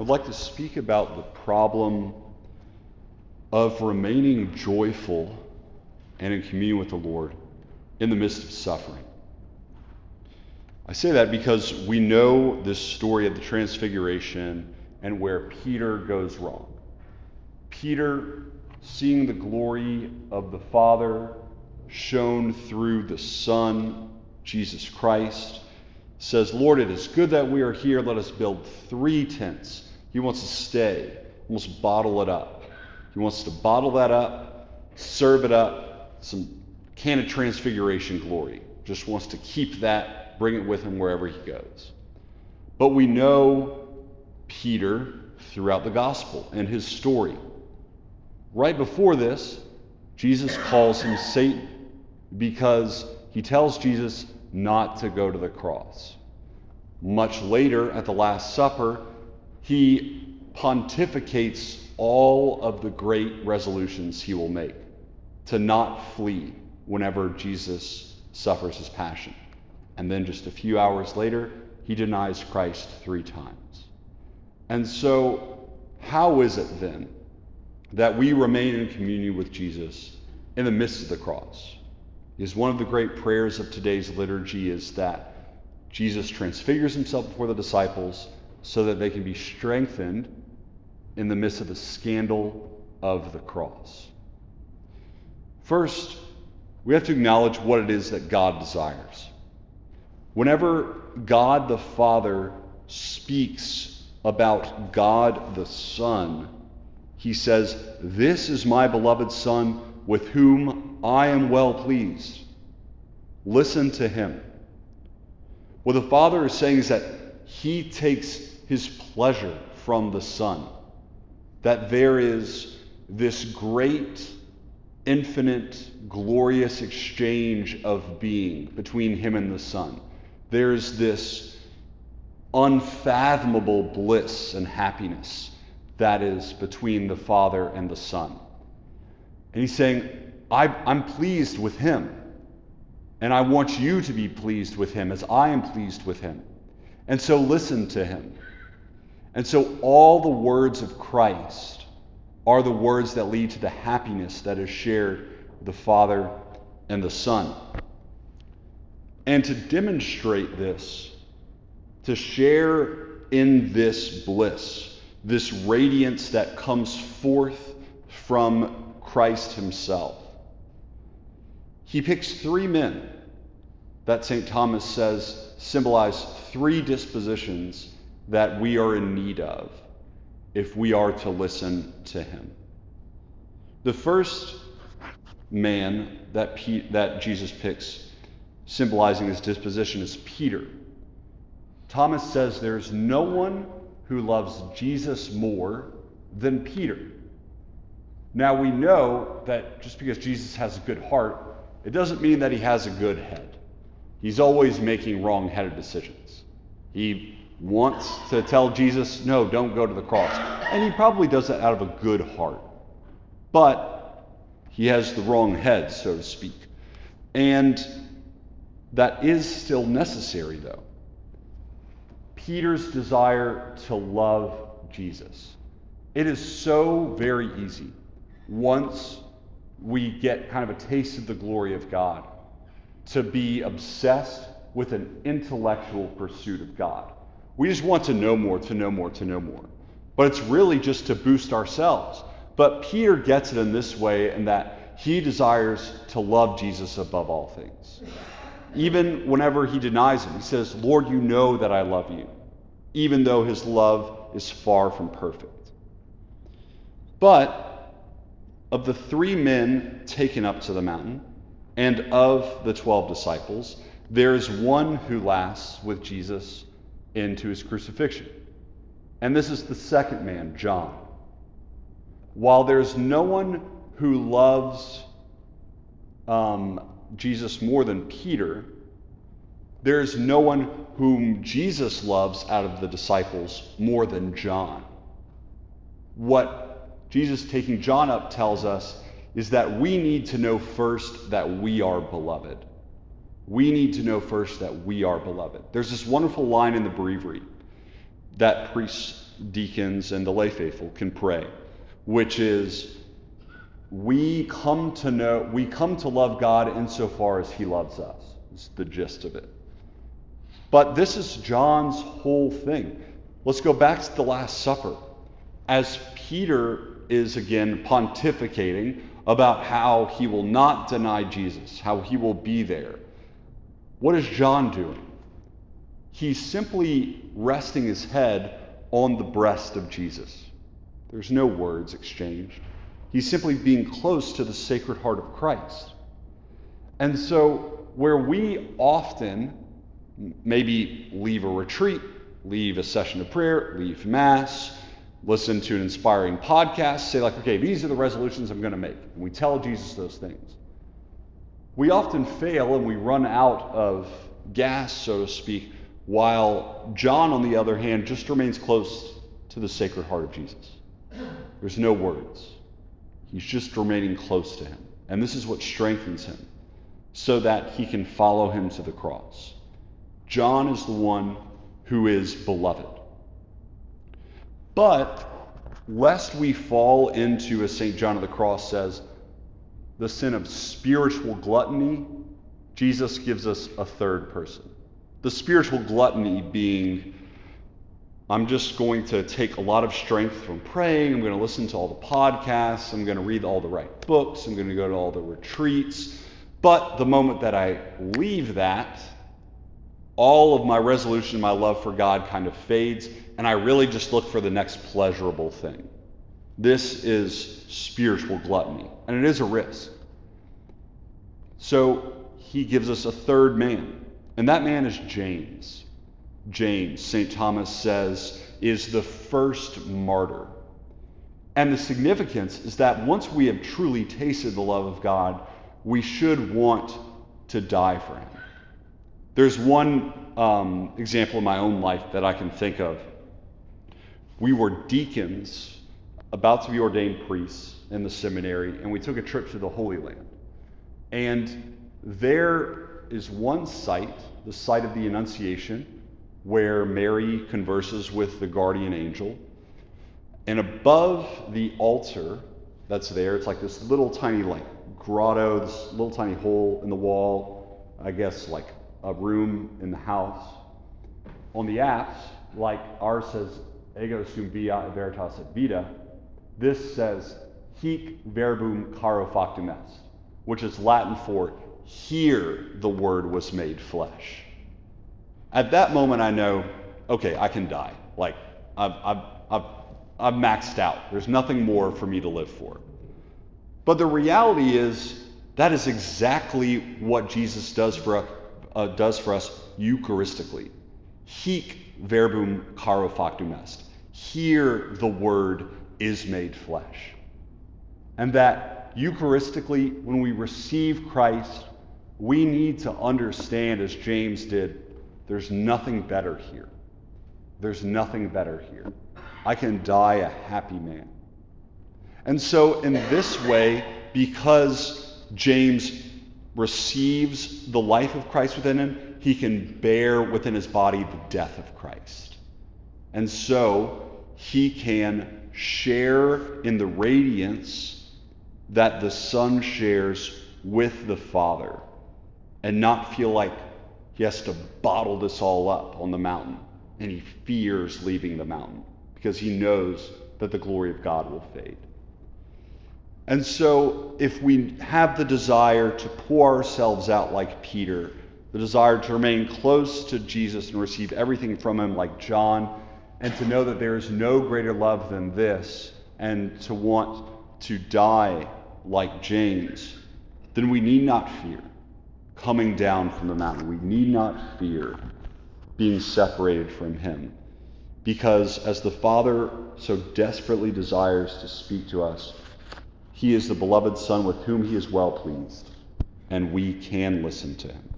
I'd like to speak about the problem of remaining joyful and in communion with the Lord in the midst of suffering. I say that because we know this story of the Transfiguration and where Peter goes wrong. Peter, seeing the glory of the Father shown through the Son, Jesus Christ, says, Lord, it is good that we are here. Let us build three tents. He wants to stay, almost bottle it up. He wants to bottle that up, serve it up, some can of transfiguration glory. Just wants to keep that, bring it with him wherever he goes. But we know Peter throughout the gospel and his story. Right before this, Jesus calls him Satan because he tells Jesus not to go to the cross. Much later, at the Last Supper, he pontificates all of the great resolutions he will make to not flee whenever Jesus suffers his passion. And then just a few hours later, he denies Christ three times. And so, how is it then that we remain in communion with Jesus in the midst of the cross? Is one of the great prayers of today's liturgy is that Jesus transfigures himself before the disciples so that they can be strengthened in the midst of the scandal of the cross. First, we have to acknowledge what it is that God desires. Whenever God the Father speaks about God the Son, he says, This is my beloved Son with whom I am well pleased. Listen to him. What the Father is saying is that he takes his pleasure from the Son, that there is this great infinite, glorious exchange of being between him and the Son. There's this unfathomable bliss and happiness that is between the Father and the Son. And he's saying, I, am pleased with him. And I want you to be pleased with him as I am pleased with him. And so listen to him. And so all the words of Christ are the words that lead to the happiness that is shared the Father and the Son. And to demonstrate this, to share in this bliss, this radiance that comes forth from Christ Himself, he picks three men that St. Thomas says symbolize three dispositions that we are in need of if we are to listen to him. The first man that, P- that Jesus picks, symbolizing his disposition, is Peter. Thomas says there's no one who loves Jesus more than Peter. Now we know that just because Jesus has a good heart, it doesn't mean that he has a good head. He's always making wrong headed decisions. He wants to tell Jesus, no, don't go to the cross. And he probably does that out of a good heart. But he has the wrong head, so to speak. And that is still necessary, though. Peter's desire to love Jesus. It is so very easy once we get kind of a taste of the glory of God to be obsessed with an intellectual pursuit of God. We just want to know more, to know more, to know more. But it's really just to boost ourselves. But Peter gets it in this way, in that he desires to love Jesus above all things. Even whenever he denies him, he says, Lord, you know that I love you, even though his love is far from perfect. But of the three men taken up to the mountain, and of the twelve disciples, there is one who lasts with Jesus into his crucifixion. And this is the second man, John. While there's no one who loves um, Jesus more than Peter, there's no one whom Jesus loves out of the disciples more than John. What Jesus taking John up tells us is that we need to know first that we are beloved we need to know first that we are beloved. There's this wonderful line in the breviary that priests deacons, and the lay faithful can pray, which is we come to know, we come to love God insofar as He loves us. It's the gist of it. But this is John's whole thing. Let's go back to the Last Supper. As Peter is again pontificating about how he will not deny Jesus, how he will be there, what is John doing? He's simply resting his head on the breast of Jesus. There's no words exchanged. He's simply being close to the Sacred Heart of Christ. And so, where we often maybe leave a retreat, leave a session of prayer, leave Mass, listen to an inspiring podcast, say, like, okay, these are the resolutions I'm going to make. And we tell Jesus those things. We often fail and we run out of gas, so to speak, while John, on the other hand, just remains close to the Sacred Heart of Jesus. There's no words. He's just remaining close to him. And this is what strengthens him so that he can follow him to the cross. John is the one who is beloved. But lest we fall into, as St. John of the Cross says, the sin of spiritual gluttony, Jesus gives us a third person. The spiritual gluttony being, I'm just going to take a lot of strength from praying. I'm going to listen to all the podcasts. I'm going to read all the right books. I'm going to go to all the retreats. But the moment that I leave that, all of my resolution, my love for God kind of fades, and I really just look for the next pleasurable thing. This is spiritual gluttony, and it is a risk. So he gives us a third man, and that man is James. James, St. Thomas says, is the first martyr. And the significance is that once we have truly tasted the love of God, we should want to die for him. There's one um, example in my own life that I can think of. We were deacons about to be ordained priests in the seminary, and we took a trip to the Holy Land. And there is one site, the site of the Annunciation, where Mary converses with the guardian angel. And above the altar that's there, it's like this little tiny like grotto, this little tiny hole in the wall, I guess like a room in the house. On the apse, like ours says, ego sum via veritas et vita, this says hic verbum caro factum est, which is Latin for here the word was made flesh. At that moment, I know, okay, I can die. Like, I've, I've, I've, I've maxed out. There's nothing more for me to live for. But the reality is, that is exactly what Jesus does for uh, does for us Eucharistically. Hic verbum caro factum est. Here the Word is made flesh. And that Eucharistically, when we receive Christ, we need to understand, as James did, there's nothing better here. There's nothing better here. I can die a happy man. And so, in this way, because James receives the life of Christ within him, he can bear within his body the death of Christ. And so he can share in the radiance that the Son shares with the Father and not feel like he has to bottle this all up on the mountain and he fears leaving the mountain because he knows that the glory of God will fade. And so, if we have the desire to pour ourselves out like Peter, the desire to remain close to Jesus and receive everything from him like John, and to know that there is no greater love than this, and to want to die like James, then we need not fear coming down from the mountain. We need not fear being separated from him. Because as the Father so desperately desires to speak to us, he is the beloved Son with whom he is well pleased, and we can listen to him.